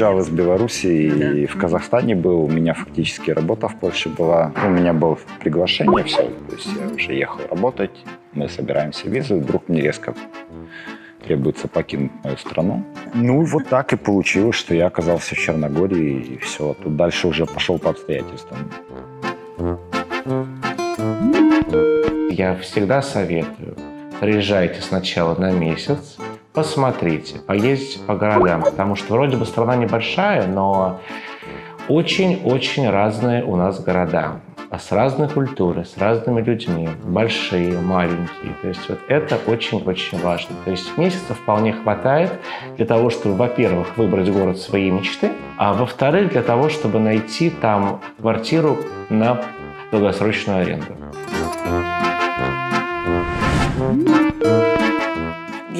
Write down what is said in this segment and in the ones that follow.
Бежал из Беларуси и в Казахстане был. У меня фактически работа в Польше была. У меня было приглашение, все. То есть я уже ехал работать. Мы собираемся визы. Вдруг мне резко требуется покинуть мою страну. Ну, вот так и получилось, что я оказался в Черногории, и все. Тут дальше уже пошел по обстоятельствам. Я всегда советую, приезжайте сначала на месяц, посмотрите, поездите по городам, потому что вроде бы страна небольшая, но очень-очень разные у нас города с разной культурой, с разными людьми, большие, маленькие. То есть вот это очень-очень важно. То есть месяца вполне хватает для того, чтобы, во-первых, выбрать город своей мечты, а во-вторых, для того, чтобы найти там квартиру на долгосрочную аренду.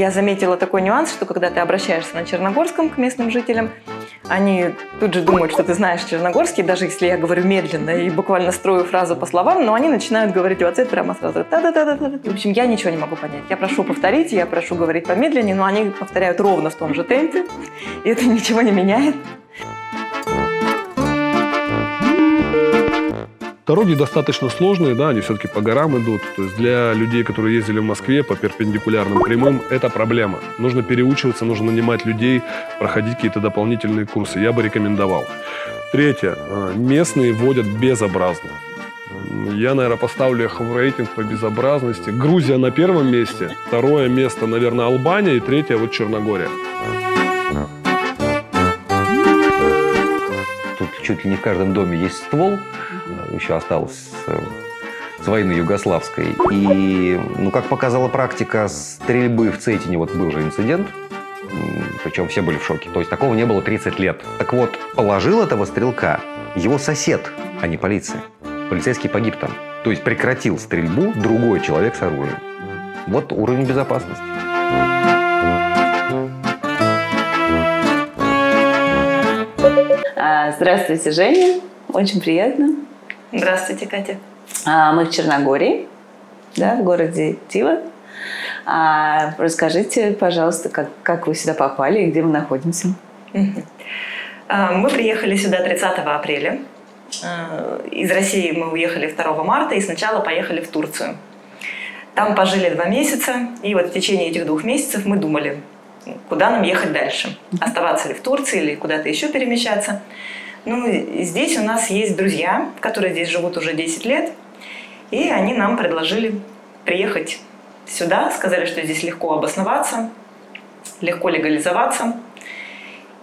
Я заметила такой нюанс, что когда ты обращаешься на черногорском к местным жителям, они тут же думают, что ты знаешь черногорский, даже если я говорю медленно и буквально строю фразу по словам, но они начинают говорить в ответ прямо сразу та да да да да В общем, я ничего не могу понять. Я прошу повторить, я прошу говорить помедленнее, но они повторяют ровно в том же темпе, и это ничего не меняет. Дороги достаточно сложные, да, они все-таки по горам идут. То есть для людей, которые ездили в Москве по перпендикулярным прямым, это проблема. Нужно переучиваться, нужно нанимать людей, проходить какие-то дополнительные курсы. Я бы рекомендовал. Третье. А, местные водят безобразно. Я, наверное, поставлю их в рейтинг по безобразности. Грузия на первом месте, второе место, наверное, Албания и третье вот Черногория. Тут чуть ли не в каждом доме есть ствол, еще осталось с войны югославской. И, ну, как показала практика стрельбы в Цейтине, вот был же инцидент, причем все были в шоке. То есть такого не было 30 лет. Так вот, положил этого стрелка его сосед, а не полиция. Полицейский погиб там. То есть прекратил стрельбу другой человек с оружием. Вот уровень безопасности. А, здравствуйте, Женя. Очень приятно. Здравствуйте, Катя. А, мы в Черногории, да, в городе Тива. А, расскажите, пожалуйста, как, как вы сюда попали и где мы находимся? А, мы приехали сюда 30 апреля. А, из России мы уехали 2 марта и сначала поехали в Турцию. Там пожили два месяца, и вот в течение этих двух месяцев мы думали, куда нам ехать дальше. Оставаться ли в Турции или куда-то еще перемещаться. Ну, здесь у нас есть друзья, которые здесь живут уже 10 лет, и они нам предложили приехать сюда, сказали, что здесь легко обосноваться, легко легализоваться.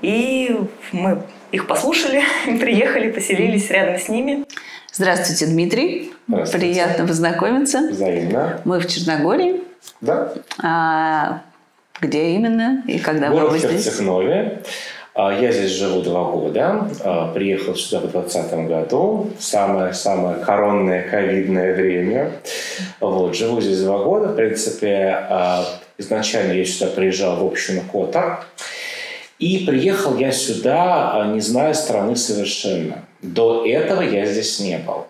И мы их послушали, приехали, поселились рядом с ними. Здравствуйте, Дмитрий. Здравствуйте. Приятно познакомиться. Взаимно. Мы в Черногории. Да. А где именно и когда Город вы здесь? Херцег-Нове. А, Я здесь живу два года. А, Приехал сюда в 2020 году, самое-самое коронное ковидное время. Вот, живу здесь два года. В принципе, а, изначально я сюда приезжал в общину Котор. И приехал я сюда, не зная страны совершенно. До этого я здесь не был.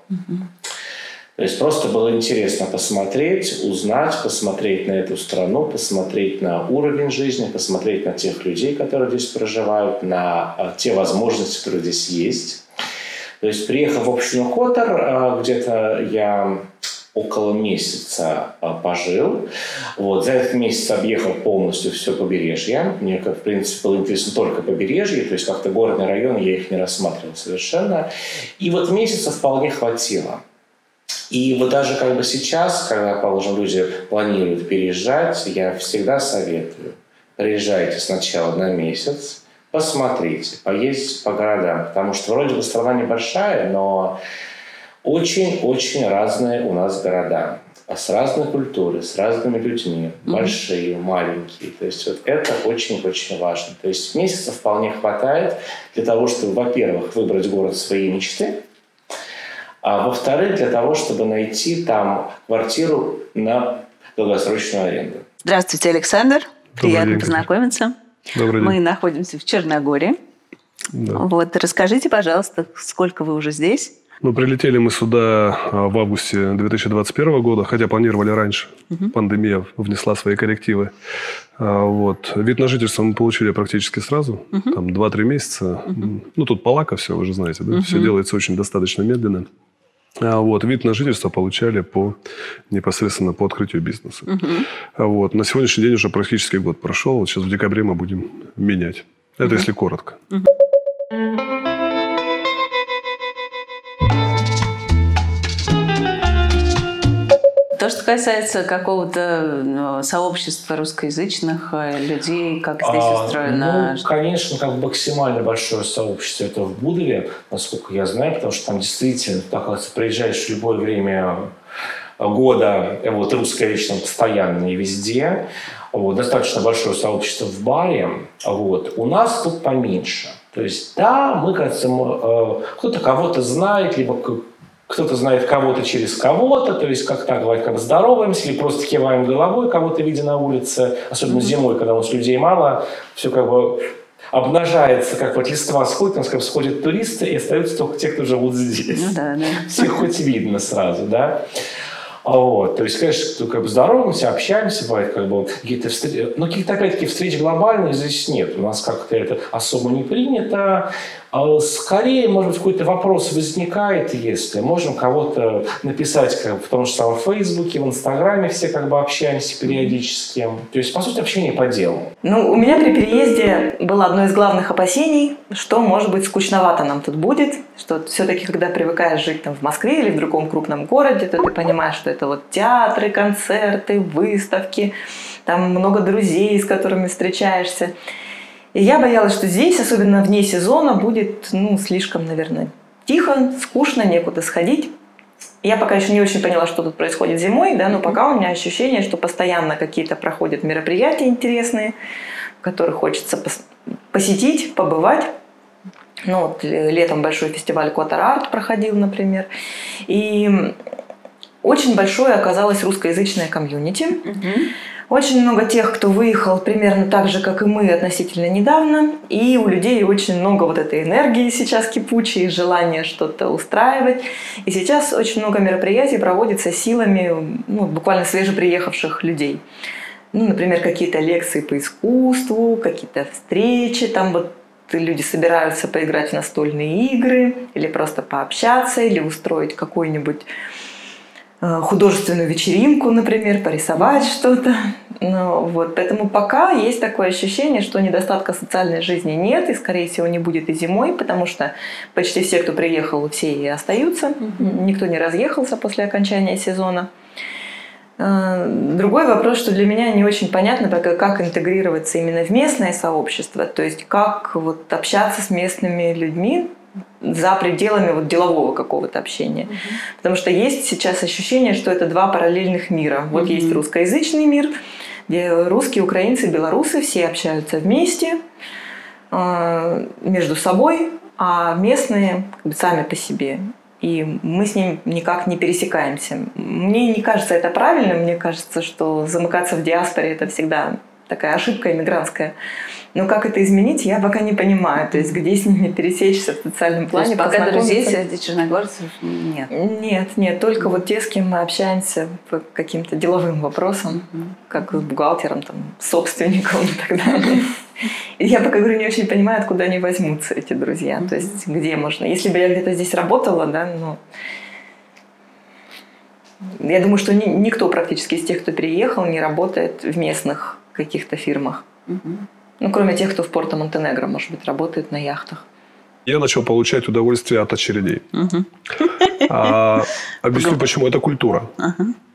То есть просто было интересно посмотреть, узнать, посмотреть на эту страну, посмотреть на уровень жизни, посмотреть на тех людей, которые здесь проживают, на а, те возможности, которые здесь есть. То есть приехав в общину Котор, а, где-то я около месяца а, пожил. Вот. За этот месяц объехал полностью все побережье. Мне, в принципе, было интересно только побережье, то есть как-то горные районы я их не рассматривал совершенно. И вот месяца вполне хватило. И вот даже как бы сейчас, когда, положим, люди планируют переезжать, я всегда советую, приезжайте сначала на месяц, посмотрите, поездите по городам, потому что вроде бы страна небольшая, но очень-очень разные у нас города с разной культурой, с разными людьми, mm-hmm. большие, маленькие. То есть вот это очень-очень важно. То есть месяца вполне хватает для того, чтобы, во-первых, выбрать город своей мечты, а во-вторых, для того, чтобы найти там квартиру на долгосрочную аренду. Здравствуйте, Александр. Добрый Приятно день, познакомиться. Добрый день. Мы находимся в Черногории. Да. Вот, расскажите, пожалуйста, сколько вы уже здесь? Ну, прилетели мы сюда а, в августе 2021 года, хотя планировали раньше. Мгм. Пандемия внесла свои коррективы. А, Вот. Вид на жительство мы получили практически сразу, Мгм. там 2-3 месяца. Мгм. Ну, тут палака все, вы же знаете, да? Мгм. Все делается очень достаточно медленно. А вот вид на жительство получали по непосредственно по открытию бизнеса. А вот на сегодняшний день уже практически год прошел. Вот сейчас в декабре мы будем менять. Это Мгм. если коротко. То, касается какого-то ну, сообщества русскоязычных э, людей, как здесь А, устроено? Ну, конечно, как бы максимально большое сообщество это в Будове, насколько я знаю, потому что там действительно, так оказывается, приезжаешь в любое время года, э, вот русское вечно постоянно и везде. Вот, достаточно большое сообщество в баре. Вот. У нас тут поменьше. То есть, да, мы, кажется, э, кто-то кого-то знает, либо кто-то знает кого-то через кого-то, то есть как так как здороваемся, или просто киваем головой, кого-то видя на улице, особенно зимой, когда у нас людей мало, все как бы обнажается, как вот листва сходит, там как бы сходят туристы, и остаются только те, кто живут здесь. Ну да, да. Всех хоть видно сразу, да. А Вот, то есть, конечно, как бы здороваемся, общаемся, бывает как бы какие-то встречи, но каких-то опять-таки встреч глобальных здесь нет. У нас как-то это особо не принято. А Скорее, может быть, какой-то вопрос возникает, если можем кого-то написать как в том же самом Фейсбуке, в Инстаграме все как бы общаемся периодически. То есть, по сути, общение по делу. Ну, у меня при переезде было одно из главных опасений, что, может быть, скучновато нам тут будет, что все-таки, когда привыкаешь жить там в Москве или в другом крупном городе, то ты понимаешь, что это вот театры, концерты, выставки, там много друзей, с которыми встречаешься. И я боялась, что здесь, особенно вне сезона, будет, ну, слишком, наверное, тихо, скучно, некуда сходить. Я пока еще не очень поняла, что тут происходит зимой, да, но пока у меня ощущение, что постоянно какие-то проходят мероприятия интересные, которые хочется пос- посетить, побывать. Ну, вот летом большой фестиваль Котор Арт проходил, например. И очень большое оказалось русскоязычное комьюнити. Мгм. Очень много тех, кто выехал примерно так же, как и мы, относительно недавно. И у людей очень много вот этой энергии сейчас кипучей, желания что-то устраивать. И сейчас очень много мероприятий проводится силами ну, буквально свежеприехавших людей. Ну, например, какие-то лекции по искусству, какие-то встречи, там вот люди собираются поиграть в настольные игры, или просто пообщаться, или устроить какой-нибудь художественную вечеринку, например, порисовать что-то. Ну, вот. Поэтому пока есть такое ощущение, что недостатка социальной жизни нет, и, скорее всего, не будет и зимой, потому что почти все, кто приехал, все и остаются. Мгм. Никто не разъехался после окончания сезона. Э, Другой вопрос, что для меня не очень понятно, пока как интегрироваться именно в местное сообщество, то есть как вот общаться с местными людьми за пределами вот делового какого-то общения. Потому что есть сейчас ощущение, что это два параллельных мира. Вот Мгм. есть русскоязычный мир, где русские, украинцы, белорусы все общаются вместе э, между собой, а местные как бы сами по себе. И мы с ним никак не пересекаемся. Мне не кажется это правильным. Мне кажется, что замыкаться в диаспоре это всегда такая ошибка иммигрантская. Но как это изменить, я пока не понимаю. То есть где с ними пересечься в социальном То плане, есть пока друзей среди черногорцев нет. Нет, нет, только вот те, с кем мы общаемся по каким-то деловым вопросам, Мгм. как с бухгалтером, там, собственником и так далее. И я пока говорю, не очень понимаю, откуда они возьмутся, эти друзья. То есть где можно. Если бы я где-то здесь работала, да, ну... Я думаю, что ни- никто практически из тех, кто переехал, не работает в местных каких-то фирмах. Мгм. Ну, кроме тех, кто в Порто Монтенегро, может быть, работает на яхтах. Я начал получать удовольствие от очередей. А, объясню, почему. Это культура.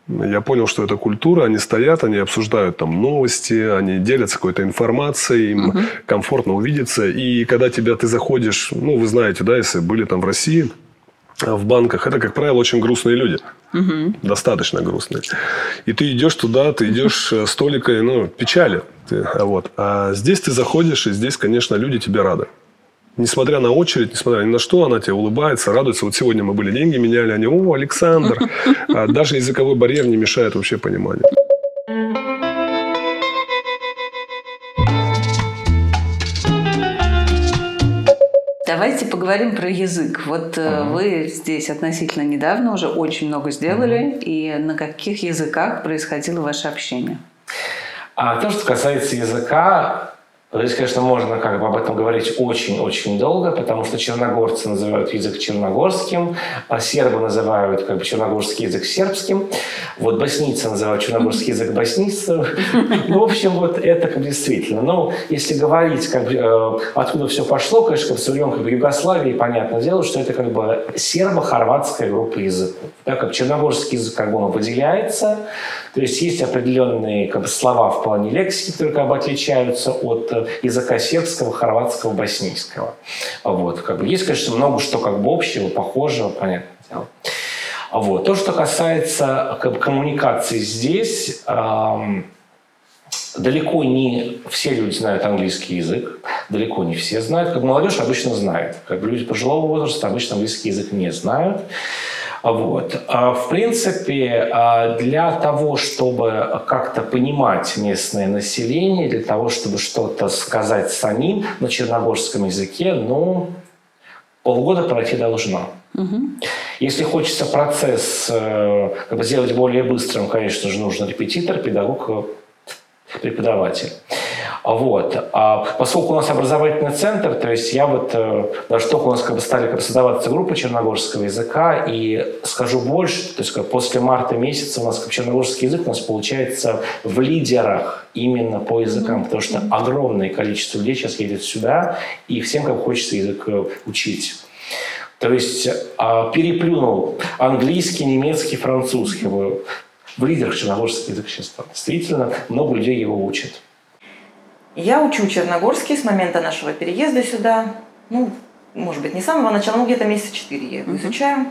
Я понял, что это культура. Они стоят, они обсуждают там новости, они делятся какой-то информацией, им Мгм. комфортно увидеться. И когда тебя ты заходишь, ну, вы знаете, да, если были там в России, в банках, это, как правило, очень грустные люди. Мгм. достаточно грустные. И ты идешь туда, ты идешь э, с толикой, ну, печали. Ты, а вот. А здесь ты заходишь, и здесь, конечно, люди тебе рады. Несмотря на очередь, несмотря ни на что, она тебе улыбается, радуется. Вот сегодня мы были, деньги меняли, они, о, Александр. А даже языковой барьер не мешает вообще пониманию. Давайте поговорим про язык. Вот угу. вы здесь относительно недавно уже очень много сделали. Угу. И на каких языках происходило ваше общение? А то, что касается языка, Здесь, конечно, можно как бы об этом говорить очень-очень долго, потому что черногорцы называют язык черногорским, а сербы называют как бы черногорский язык сербским, вот боснийцы называют черногорский язык боснийцем. В общем, вот это как действительно. Но если говорить, как бы, э, откуда все пошло, конечно, со времен как бы, Югославии, понятное дело, что это как бы сербо-хорватская группа языков. Так как черногорский язык как бы он выделяется, то есть есть определенные как бы, слова в плане лексики, которые как бы отличаются от э, языка сербского, хорватского, боснийского. Вот, как бы, есть, конечно, много что как бы общего, похожего, понятное дело. Вот. То, что касается как бы, коммуникации здесь, эм, далеко не все люди знают английский язык, далеко не все знают. Как молодежь обычно знает, как люди пожилого возраста обычно английский язык не знают. Вот. А, в принципе, а, для того, чтобы как-то понимать местное население, для того, чтобы что-то сказать самим на черногорском языке, ну, полгода пройти должно. Угу. Если хочется процесс э, как бы, сделать более быстрым, конечно же, нужен репетитор, педагог, преподаватель. Вот. А поскольку у нас образовательный центр, то есть я вот, э, даже только у нас как бы стали создаваться группы черногорского языка, и скажу больше, то есть как после марта месяца у нас как черногорский язык у нас получается в лидерах именно по языкам, потому что огромное количество людей сейчас едет сюда, и всем как хочется язык э, учить. То есть а, переплюнул английский, немецкий, французский. В лидерах черногорский язык сейчас действительно много людей его учат. Я учу черногорский с момента нашего переезда сюда. Ну, может быть, не с самого начала, но где-то месяца четыре я его изучаю.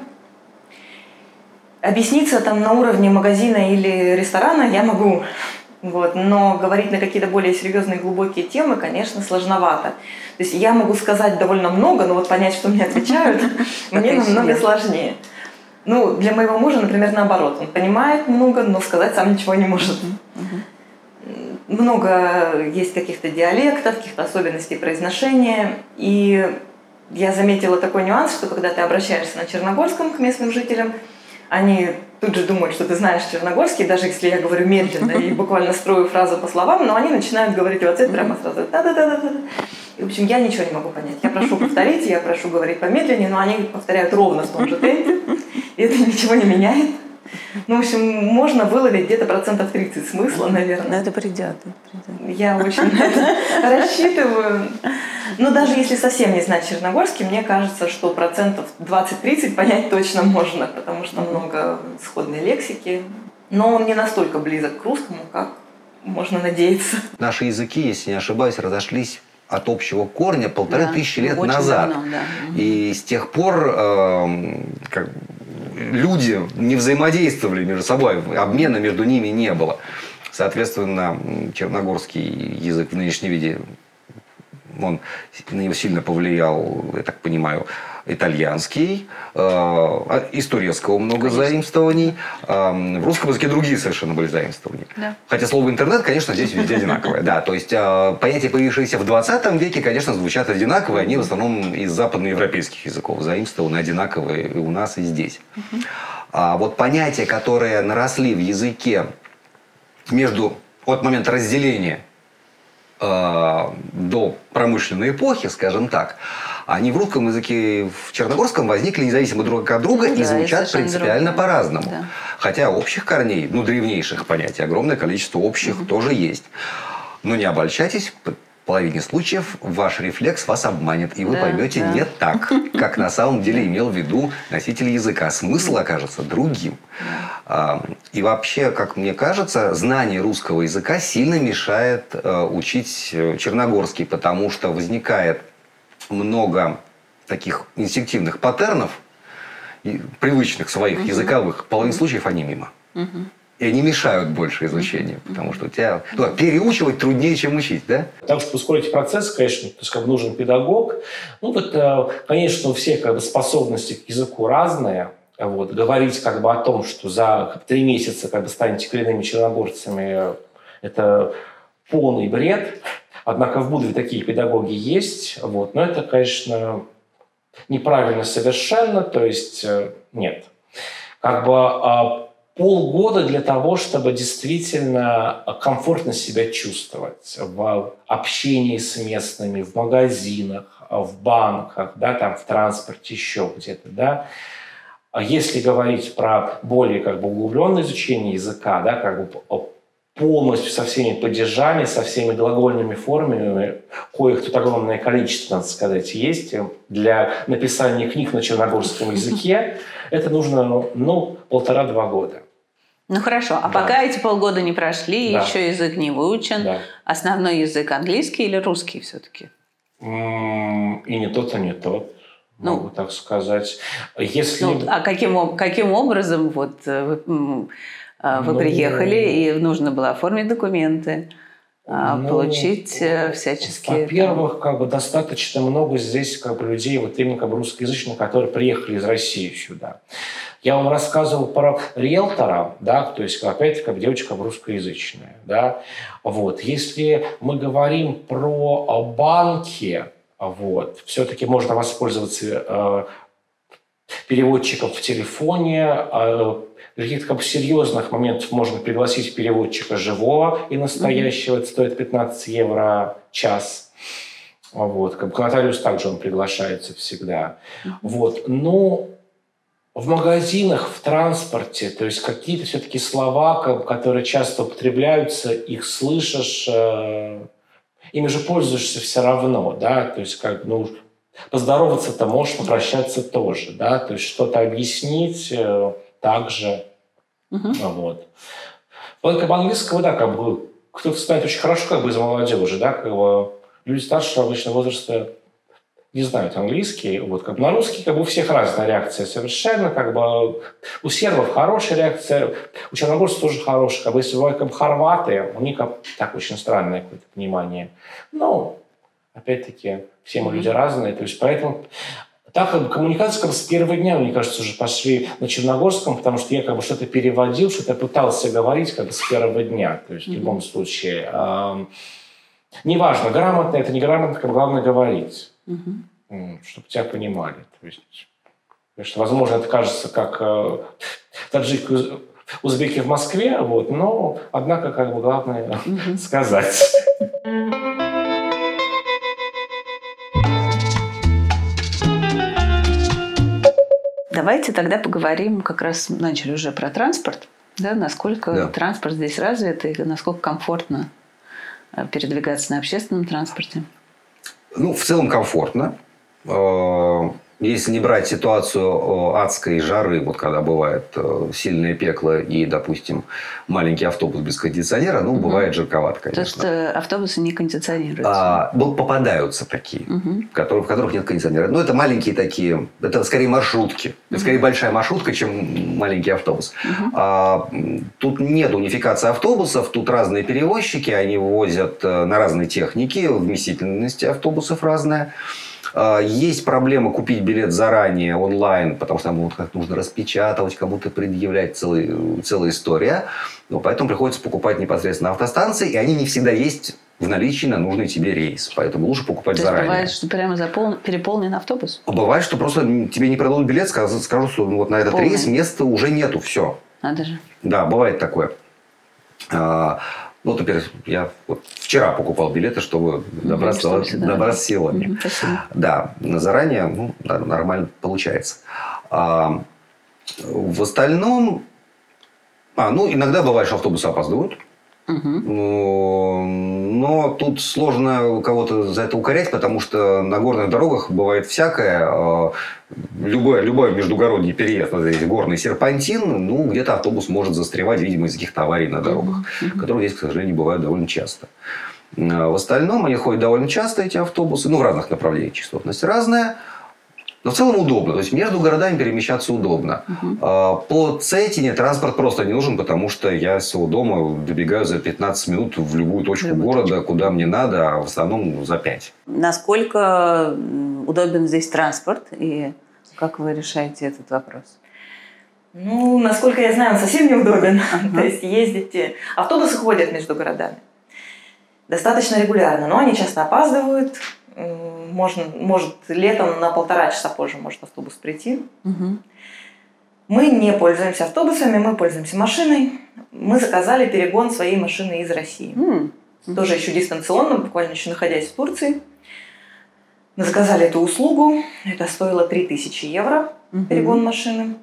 Объясниться там на уровне магазина или ресторана я могу, вот, но говорить на какие-то более серьезные глубокие темы, конечно, сложновато. То есть я могу сказать довольно много, но вот понять, что мне отвечают, мне намного сложнее. Ну, для моего мужа, например, наоборот. Он понимает много, но сказать сам ничего не может много есть каких-то диалектов, каких-то особенностей произношения. И я заметила такой нюанс, что когда ты обращаешься на черногорском к местным жителям, они тут же думают, что ты знаешь черногорский, даже если я говорю медленно и буквально строю фразу по словам, но они начинают говорить в ответ прямо сразу да-да-да-да. И, в общем, я ничего не могу понять. Я прошу повторить, я прошу говорить помедленнее, но они повторяют ровно в том же темпе, и это ничего не меняет. Ну, в общем, можно выловить где-то процентов 30 смысла, наверное. Но это придет. придет. Я очень на это рассчитываю. Но даже если совсем не знать черногорский, мне кажется, что процентов 20-30 понять точно можно, потому что много сходной лексики. Но он не настолько близок к русскому, как можно надеяться. Наши языки, если не ошибаюсь, разошлись от общего корня полторы да, тысячи лет назад. Давно, да. И с тех пор э, как, люди не взаимодействовали между собой, обмена между ними не было. Соответственно, черногорский язык в нынешнем виде, он на него сильно повлиял, я так понимаю, итальянский, э, а из турецкого много конечно. заимствований. Э, в русском языке другие совершенно были заимствования. Да. Хотя слово интернет, конечно, здесь везде одинаковое. Да, то есть э, понятия, появившиеся в 20 веке, конечно, звучат одинаково. Они в основном из западноевропейских языков заимствованы одинаковые и у нас, и здесь. А вот понятия, которые наросли в языке между от момента разделения до промышленной эпохи, скажем так, они в русском языке, в черногорском возникли независимо друг от друга ну, и да, звучат принципиально по-разному. Да. Хотя общих корней, ну, древнейших понятий, огромное количество общих угу. тоже есть. Но не обольщайтесь, половине случаев ваш рефлекс вас обманет, и вы да, поймете да. не так, как на самом деле имел в виду носитель языка. Смысл окажется другим. И вообще, как мне кажется, знание русского языка сильно мешает э, учить э, черногорский, потому что возникает много таких инстинктивных паттернов, привычных своих угу. языковых, в половине случаев они мимо. Угу. И они мешают больше изучению, потому что у тебя ну, переучивать труднее, чем учить, да? Потому что ускорить процесс, конечно, то есть как бы нужен педагог. Ну вот, э, конечно, у всех как бы способности к языку разные. Вот, говорить как бы о том, что за три месяца как бы станете коренными черногорцами, это полный бред. Однако в Будве такие педагоги есть. Вот. Но это, конечно, неправильно совершенно, то есть э, нет. Как бы а, полгода для того, чтобы действительно комфортно себя чувствовать в общении с местными, в магазинах, в банках, да, там в транспорте, еще где-то, да. А если говорить про более как бы углубленное изучение языка, да, как бы полностью со всеми падежами, со всеми глагольными формами, коих тут огромное количество, надо сказать, есть для написания книг на черногорском языке, это нужно, ну, полтора-два года. Ну хорошо, а да. пока эти полгода не прошли, да. еще язык не выучен, да. основной язык английский или русский все-таки? И не тот, и не тот ну, могу так сказать. Если... Ну, а каким, каким образом вот э, вы, а, вы ну, приехали и нужно было оформить документы? А, ну, получить э, всяческие... Во-первых, как бы достаточно много здесь как бы, людей, вот именно как бы русскоязычных, которые приехали из России сюда. Я вам рассказывал про риэлтора, да, то есть опять как девочка русскоязычная, да. Вот. Если мы говорим про банки, вот. Все-таки можно воспользоваться э, переводчиком в телефоне. Э, каких-то как бы серьезных моментов можно пригласить переводчика живого и настоящего. Mm-hmm. Это стоит 15 евро час. Вот. Как бы нотариус также он приглашается всегда. Mm-hmm. Вот. Но в магазинах, в транспорте, то есть какие-то все-таки слова, которые часто употребляются, их слышишь, э, ими же пользуешься все равно, да, то есть как, ну, поздороваться-то можешь, попрощаться тоже, да, то есть что-то объяснить э, также, угу. вот. Вот как английского, да, как бы кто-то знает очень хорошо, как бы из молодежи, да, как бы люди старшего обычного возраста не знают английский. Вот, как на русский как бы у всех разная реакция совершенно. Как бы у сербов хорошая реакция, у черногорцев тоже хорошая. Как бы если бывают как бы, хорваты, у них как, так очень странное какое-то понимание. Но, опять-таки, все мы люди разные. То есть поэтому так как бы коммуникация как бы, с первого дня, мне кажется, уже пошли на черногорском, потому что я как бы что-то переводил, что-то пытался говорить как бы с первого дня. То есть в любом случае. Э, неважно, грамотно это, неграмотно, как бы, главное говорить. Угу. Чтобы тебя понимали. То есть, конечно, возможно, это кажется как э, таджики, узбеки в Москве, вот, но, однако, как бы главное угу. сказать. Давайте тогда поговорим, как раз начали уже про транспорт, да, насколько да. транспорт здесь развит и насколько комфортно э, передвигаться на общественном транспорте. Ну, в целом комфортно. Если не брать ситуацию адской жары, вот когда бывает э, сильное пекло и, допустим, маленький автобус без кондиционера, ну, угу. бывает жарковато, конечно. То есть автобусы не кондиционируются? А, ну, попадаются такие, угу. которые, в которых нет кондиционера. Но это маленькие такие, это скорее маршрутки. Угу. Это скорее большая маршрутка, чем маленький автобус. Угу. А, тут нет унификации автобусов, тут разные перевозчики, они возят э, на разные техники, вместительность автобусов разная. А, есть проблема купить билет заранее онлайн, потому что там вот как нужно распечатывать, кому-то предъявлять целый, целая история. Но поэтому приходится покупать непосредственно автостанции, и они не всегда есть в наличии на нужный тебе рейс. Поэтому лучше покупать То заранее. бывает, что прямо запол... переполнен автобус? Бывает, что просто тебе не продадут билет, скажут, что вот на этот Полный. рейс места уже нету, все. Надо же. Да, бывает такое. Ну, например, я вот вчера покупал билеты, чтобы добраться, ну, чтобы добраться сегодня. Спасибо. Да, заранее ну, нормально получается. А, в остальном, а, ну, иногда бывает, что автобусы опаздывают. Угу. Но тут сложно кого-то за это укорять, потому что на горных дорогах бывает всякое. А, любой, любой междугородний переезд, здесь горный серпантин, ну, где-то автобус может застревать, видимо, из каких-то аварий на дорогах, угу. которые здесь, к сожалению, бывают довольно часто. А в остальном они ходят довольно часто, эти автобусы, ну, в разных направлениях, частотность разная. Но в целом удобно. То есть между городами перемещаться удобно. Угу. По Цетине транспорт просто не нужен, потому что я с своего дома добегаю за 15 минут в любую точку любую города, точку. куда мне надо, а в основном за 5. Насколько удобен здесь транспорт и как вы решаете этот вопрос? Ну, насколько я знаю, он совсем неудобен. Uh-huh. То есть ездите... Автобусы ходят между городами достаточно регулярно, но они часто опаздывают, Можно, может, летом на полтора часа позже может автобус прийти. Угу. Мы не пользуемся автобусами, мы пользуемся машиной. Мы заказали перегон своей машины из России. М. Тоже еще дистанционно, буквально еще находясь в Турции. Мы заказали эту услугу. Это стоило 3000 евро, Мгм. перегон машины.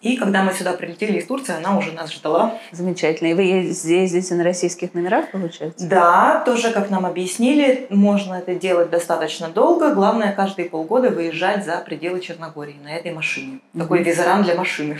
И когда мы сюда прилетели из Турции, она уже нас ждала. Замечательно. И вы ез- ездите на российских номерах, получается? Да, тоже, как нам объяснили, можно это делать достаточно долго. Главное, каждые полгода выезжать за пределы Черногории на этой машине. Такой визаран для машины.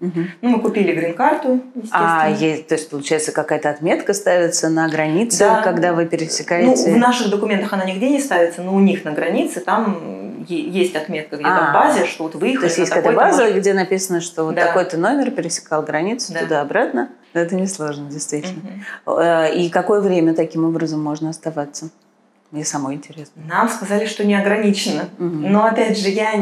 Мгм. Ну, мы купили грин-карту, А, есть, то есть, получается, какая-то отметка ставится на границе, Да. когда вы Ну, пересекаете? в наших документах она нигде не ставится, но у них на границе там есть отметка где-то А. в базе, что вот выехали То есть есть какая-то база, маршрут. где написано, что вот Да. такой-то номер пересекал границу Да. туда-обратно. Это несложно, действительно. Э, И какое время таким образом можно оставаться? Мне самой интересно. Нам сказали, что не ограничено. Мгм. Но опять же, я,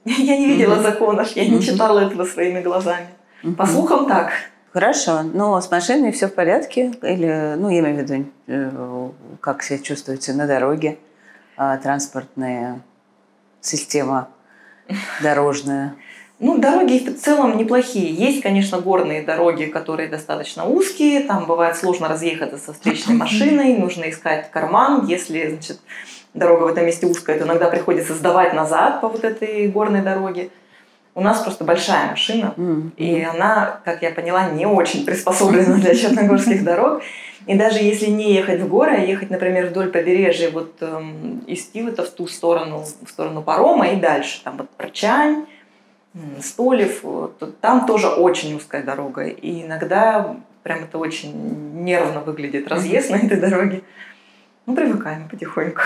я не видела законов, я не читала этого своими глазами. По слухам так. Хорошо. Но с машиной все в порядке? Или, ну, я имею в виду, э, как себя чувствуете на дороге? А, Транспортная система дорожная. Ну, дороги в целом неплохие. Есть, конечно, горные дороги, которые достаточно узкие. Там бывает сложно разъехаться со встречной машиной. Нужно искать карман. Если, значит, дорога в этом месте узкая, то иногда приходится сдавать назад по вот этой горной дороге. У нас просто большая машина. М. И она, как я поняла, не очень приспособлена для черногорских дорог. И даже если не ехать в горы, а ехать, например, вдоль побережья вот эм, из Тивыта в ту сторону, в сторону парома и дальше, там вот Прочань, Столев, вот, там тоже очень узкая дорога. И иногда прям это очень нервно выглядит разъезд на этой дороге. Ну, привыкаем потихоньку.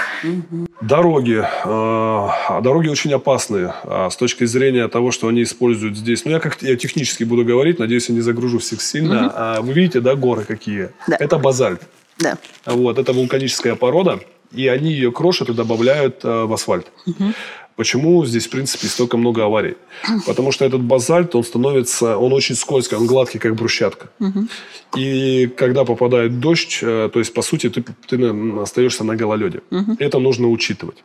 Дороги. э, а Дороги очень опасные а, с точки зрения того, что они используют здесь. Ну, я как я технически буду говорить, надеюсь, я не загружу всех сильно. А Вы видите, да, горы какие? Да. Это базальт. Да. Вот, это вулканическая порода, и они ее крошат и добавляют э, в асфальт. Мгм. Почему здесь, в принципе, столько много аварий? Потому что этот базальт, он становится, он очень скользкий, он гладкий, как брусчатка. Мгм. И когда попадает дождь, э, то есть, по сути, ты, ты остаешься на гололеде. Мгм. Это нужно учитывать.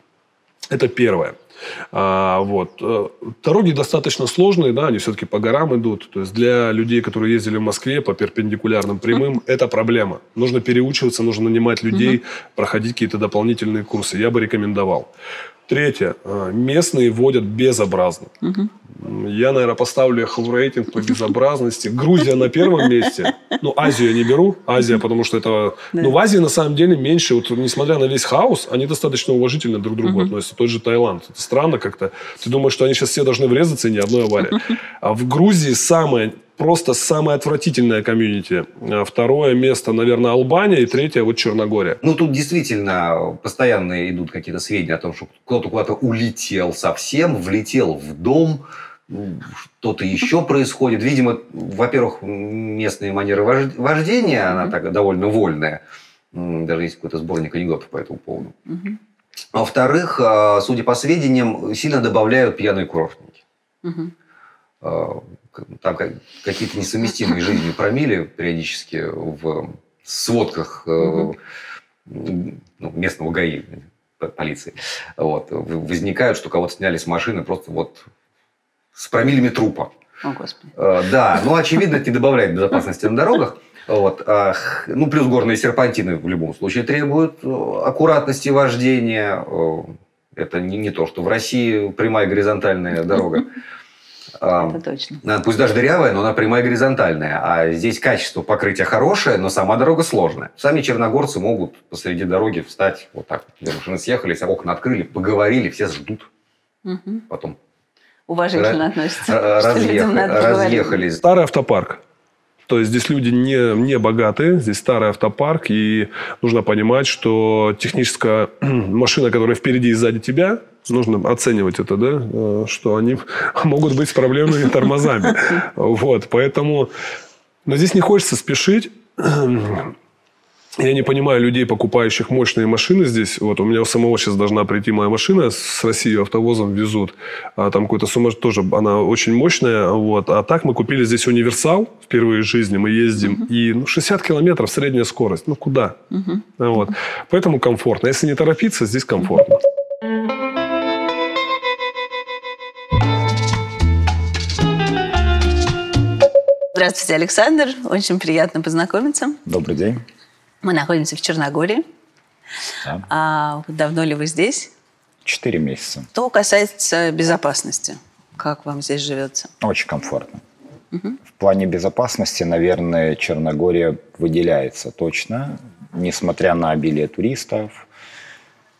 Это первое. А, вот. Э, Дороги достаточно сложные, да, они все-таки по горам идут. То есть для людей, которые ездили в Москве по перпендикулярным прямым, это проблема. Нужно переучиваться, нужно нанимать людей, проходить какие-то дополнительные курсы. Я бы рекомендовал. Третье. Э, Местные водят безобразно. Я, наверное, поставлю их в рейтинг по безобразности. Грузия на первом месте. Ну, Азию я не беру. Азия, потому что это... Да. Ну, в Азии, на самом деле, меньше. Вот, несмотря на весь хаос, они достаточно уважительно друг к другу относятся. Тот же Таиланд. Это странно как-то. Ты думаешь, что они сейчас все должны врезаться, и ни одной аварии. А в Грузии самое просто самое отвратительное комьюнити. А Второе место, наверное, Албания. И третье вот Черногория. Ну, тут действительно постоянно идут какие-то сведения о том, что кто-то куда-то улетел совсем, влетел в дом, что-то еще происходит. Видимо, во-первых, местные манеры вож- вождения, она так довольно вольная. Даже есть какой-то сборник анекдотов по этому поводу. А Во-вторых, а, судя по сведениям, сильно добавляют пьяные курортники. Мгм. Там как- какие-то несовместимые жизни промили периодически в сводках э, м, ну, местного ГАИ, п- полиции. Вот. Возникают, что кого-то сняли с машины просто вот с промилями трупа. О, Господи. Э, Да, ну, очевидно, это не добавляет безопасности на дорогах. Вот. а, Ну, плюс горные серпантины в любом случае требуют э, аккуратности вождения. Э, Это не, не то, что в России прямая горизонтальная дорога. Это точно. а, Пусть даже дырявая, но она прямая горизонтальная. А здесь качество покрытия хорошее, но сама дорога сложная. Сами черногорцы могут посреди дороги встать вот так. Две машины съехались, а окна открыли, поговорили, все ждут. Мгм. Потом Уважительно Ра- относятся. р- что людям разъеха- надо поговорить. разъехались. Старый автопарк. То есть здесь люди не, не богатые, здесь старый автопарк, и нужно понимать, что техническая машина, которая впереди и сзади тебя, нужно оценивать это, да, э, что они могут быть с проблемными тормозами. Вот, поэтому... Но здесь не хочется спешить. Я не понимаю людей, покупающих мощные машины здесь. Вот у меня у самого сейчас должна прийти моя машина с России автовозом везут. А там какой-то сумма тоже, она очень мощная. Вот. А так мы купили здесь универсал впервые в жизни. Мы ездим. Uh-huh. И ну, 60 километров средняя скорость. Ну куда? Uh-huh. Вот. Поэтому комфортно. Если не торопиться, здесь комфортно. Здравствуйте, Александр. Очень приятно познакомиться. Добрый день. Мы находимся в Черногории. Да. А давно ли вы здесь? Четыре месяца. Что касается безопасности, как вам здесь живется? Очень комфортно. Угу. В плане безопасности, наверное, Черногория выделяется точно, несмотря на обилие туристов.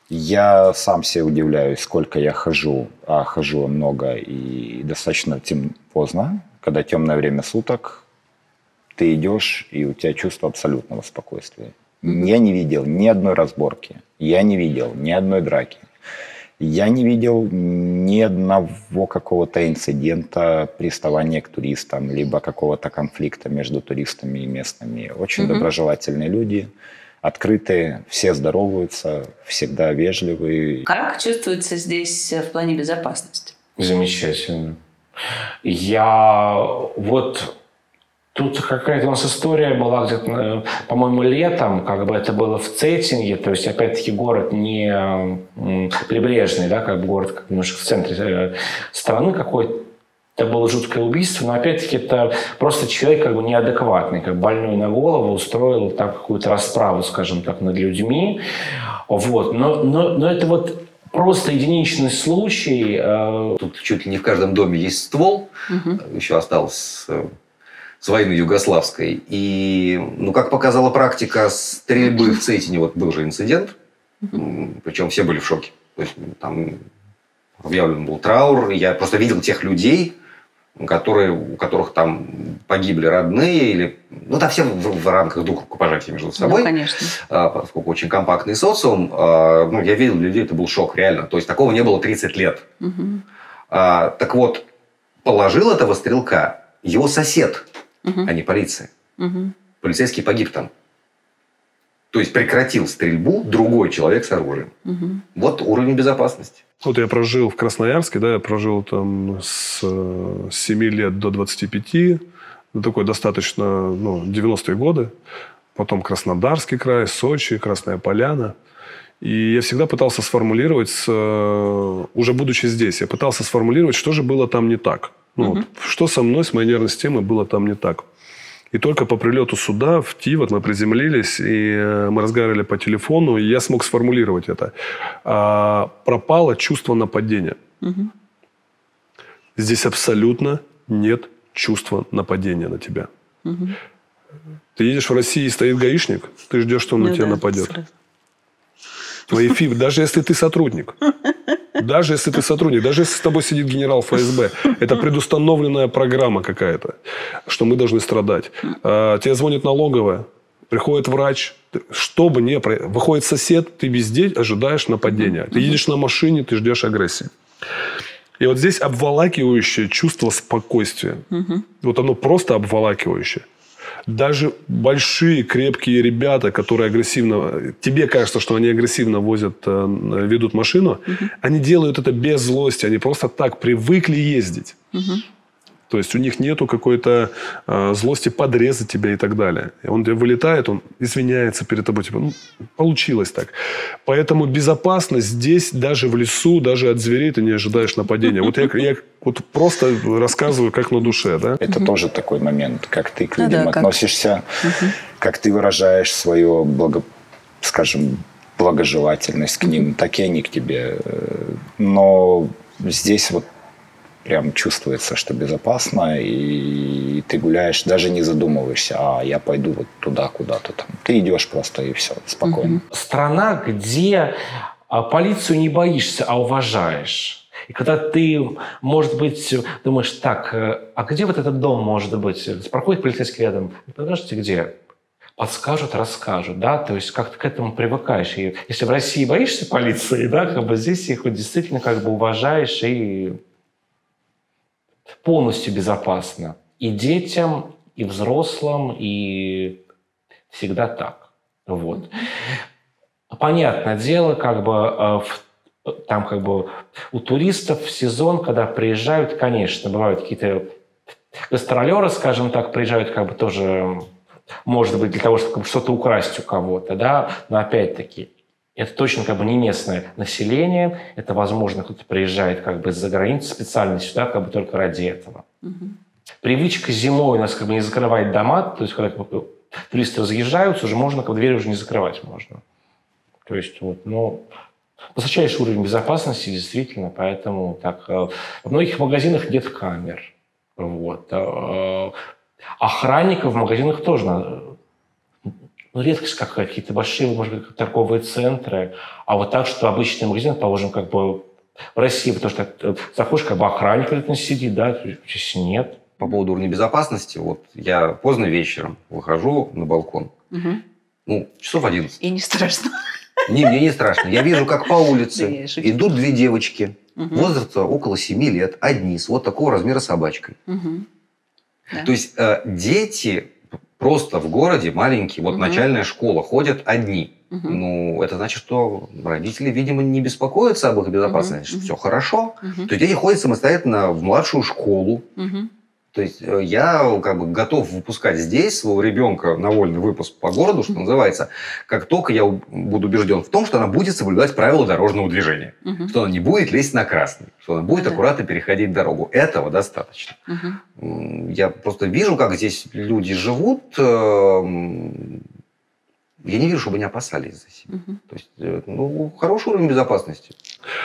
Я сам себе удивляюсь, сколько я хожу, а хожу много и достаточно тем поздно, когда темное время суток, ты идешь, и у тебя чувство абсолютного спокойствия. Я не видел ни одной разборки, я не видел ни одной драки. Я не видел ни одного какого-то инцидента, приставания к туристам, либо какого-то конфликта между туристами и местными. Очень угу. доброжелательные люди, открытые, все здороваются, всегда вежливые. Как чувствуется здесь в плане безопасности? Замечательно. Я вот Тут какая-то у нас история была где-то, э, по-моему, летом, как бы это было в Цетинге, то есть, опять-таки, город не прибрежный, да, как бы город как немножко в центре э, страны какой-то, это было жуткое убийство, но опять-таки это просто человек как бы неадекватный, как больной на голову устроил там какую-то расправу, скажем так, над людьми. Вот. Но, но, но это вот просто единичный случай. Э, Тут чуть ли не в каждом доме есть ствол. Угу. Еще осталось с войны югославской. И, ну, как показала практика стрельбы в Цейтине, вот был же инцидент, причем все были в шоке. То есть там объявлен был траур. Я просто видел тех людей, которые, у которых там погибли родные, или, ну, там все в, в рамках двух рукопожатий между собой. Ну, конечно. А, поскольку очень компактный социум, а, ну, я видел людей, это был шок, реально. То есть, такого не было 30 лет. Угу. Так вот, положил этого стрелка его сосед угу. а не полиция. Угу. Полицейский погиб там. То есть прекратил стрельбу другой человек с оружием. Угу. Вот уровень безопасности. Вот я прожил в Красноярске, да, я прожил там с 7 лет до 25, ну, такой достаточно, ну, 90-е годы. Потом Краснодарский край, Сочи, Красная Поляна. И я всегда пытался сформулировать, уже будучи здесь, я пытался сформулировать, что же было там не так. Ну, угу. вот, что со мной, с моей нервной системой было там не так. И только по прилету сюда, в Тивот, мы приземлились, и э, мы разговаривали по телефону, и я смог сформулировать это. А, пропало чувство нападения. Угу. Здесь абсолютно нет чувства нападения на тебя. Угу. Ты едешь в России, и стоит гаишник, ты ждешь, что он ну, на тебя да, нападет. Сразу. Твои фиб, даже если ты сотрудник. Даже если ты сотрудник, даже если с тобой сидит генерал ФСБ, это предустановленная программа какая-то, что мы должны страдать. А, тебе звонит налоговая, приходит врач, что бы ни выходит сосед, ты везде ожидаешь нападения. Ты едешь на машине, ты ждешь агрессии. И вот здесь обволакивающее чувство спокойствия. Вот оно просто обволакивающее даже большие крепкие ребята, которые агрессивно, тебе кажется, что они агрессивно возят, э, ведут машину, угу. они делают это без злости, они просто так привыкли ездить. Угу. То есть у них нету какой-то э, злости подрезать тебя и так далее. Он вылетает, он извиняется перед тобой, типа, ну, получилось так. Поэтому безопасность здесь, даже в лесу, даже от зверей ты не ожидаешь нападения. Вот я, я вот просто рассказываю, как на душе, да? Это угу. тоже такой момент, как ты к ну людям ну, да, относишься, как... Как ты выражаешь свое благо, скажем, благожелательность к ним, так и они к тебе. Но здесь вот прям чувствуется, что безопасно, и ты гуляешь, даже не задумываешься, а я пойду вот туда куда-то там. Ты идешь просто и все, спокойно. Страна, где а, полицию не боишься, а уважаешь. И когда ты, может быть, думаешь, так, э, а где вот этот дом может быть? Проходит полицейский рядом. Подождите, где? подскажут, расскажут, да, то есть как ты к этому привыкаешь. И если в России боишься полиции, да, как бы здесь их действительно как бы уважаешь и полностью безопасно и детям, и взрослым, и всегда так. Вот. Понятное дело, как бы э, там как бы у туристов в сезон, когда приезжают, конечно, бывают какие-то гастролеры, скажем так, приезжают как бы тоже, может быть, для того, чтобы что-то украсть у кого-то, да, но опять-таки это точно как бы не местное население, это, возможно, кто-то приезжает как бы из-за границы специально сюда как бы только ради этого. Угу. Привычка зимой у нас как бы не закрывать дома, то есть когда как бы, туристы разъезжаются, уже можно как бы дверь уже не закрывать можно. То есть вот, ну, высочайший уровень безопасности действительно, поэтому так э, в многих магазинах нет камер. Вот. Э, охранников в магазинах тоже ну, редкость как какие-то большие, может быть, торговые центры, а вот так, что обычный магазин, положим, как бы в России, потому что э, заходишь, как бы охранник где-то сидит, да, здесь нет. По поводу уровня безопасности, вот я поздно вечером выхожу на балкон, угу. ну, часов 11. И не страшно. Не, мне не страшно. Я вижу, как по улице идут две девочки, угу. возраста около 7 лет, одни, с вот такого размера собачкой. Угу. Да. То есть э, дети просто в городе маленькие, вот угу. начальная школа, ходят одни. Угу. Ну, это значит, что родители, видимо, не беспокоятся об их безопасности. Угу. Все хорошо. Угу. То есть дети ходят самостоятельно в младшую школу. Угу. То есть э, я как бы готов выпускать здесь своего ребенка на вольный выпуск по городу, что называется, как только я буду убежден в том, что она будет соблюдать правила дорожного движения, угу. что она не будет лезть на красный, что она будет аккуратно переходить дорогу. Этого достаточно. Угу. Я просто вижу, как здесь люди живут. Эм, я не вижу, чтобы они опасались за себя. Угу. То есть, э, ну, хороший уровень безопасности.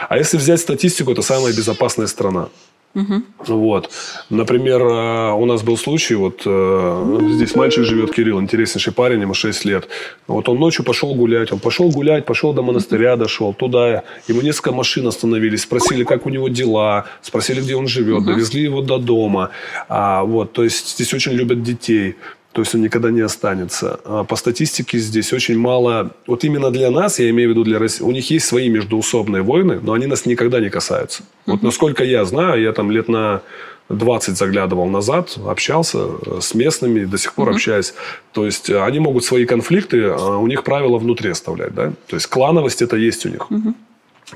А если взять статистику, это самая безопасная страна. Угу. Вот. Например, э, у нас был случай, вот э, здесь мальчик живет, Кирилл, интереснейший парень, ему 6 лет. Вот он ночью пошел гулять, он пошел гулять, пошел до монастыря, дошел туда. Ему несколько машин остановились, спросили, как у него дела, спросили, где он живет, угу. довезли его до дома. А, вот, то есть здесь очень любят детей то есть он никогда не останется. А по статистике здесь очень мало, вот именно для нас, я имею в виду для России, у них есть свои междуусобные войны, но они нас никогда не касаются. Uh-huh. Вот насколько я знаю, я там лет на 20 заглядывал назад, общался э, с местными, до сих пор uh-huh. общаюсь. То есть э, они могут свои конфликты, а у них правила внутри оставлять. Да? То есть клановость это есть у них. Uh-huh.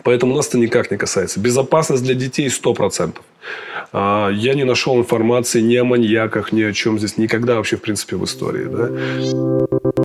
Поэтому нас это никак не касается. Безопасность для детей 100%. А, я не нашел информации ни о маньяках, ни о чем здесь никогда вообще, в принципе, в истории. Да?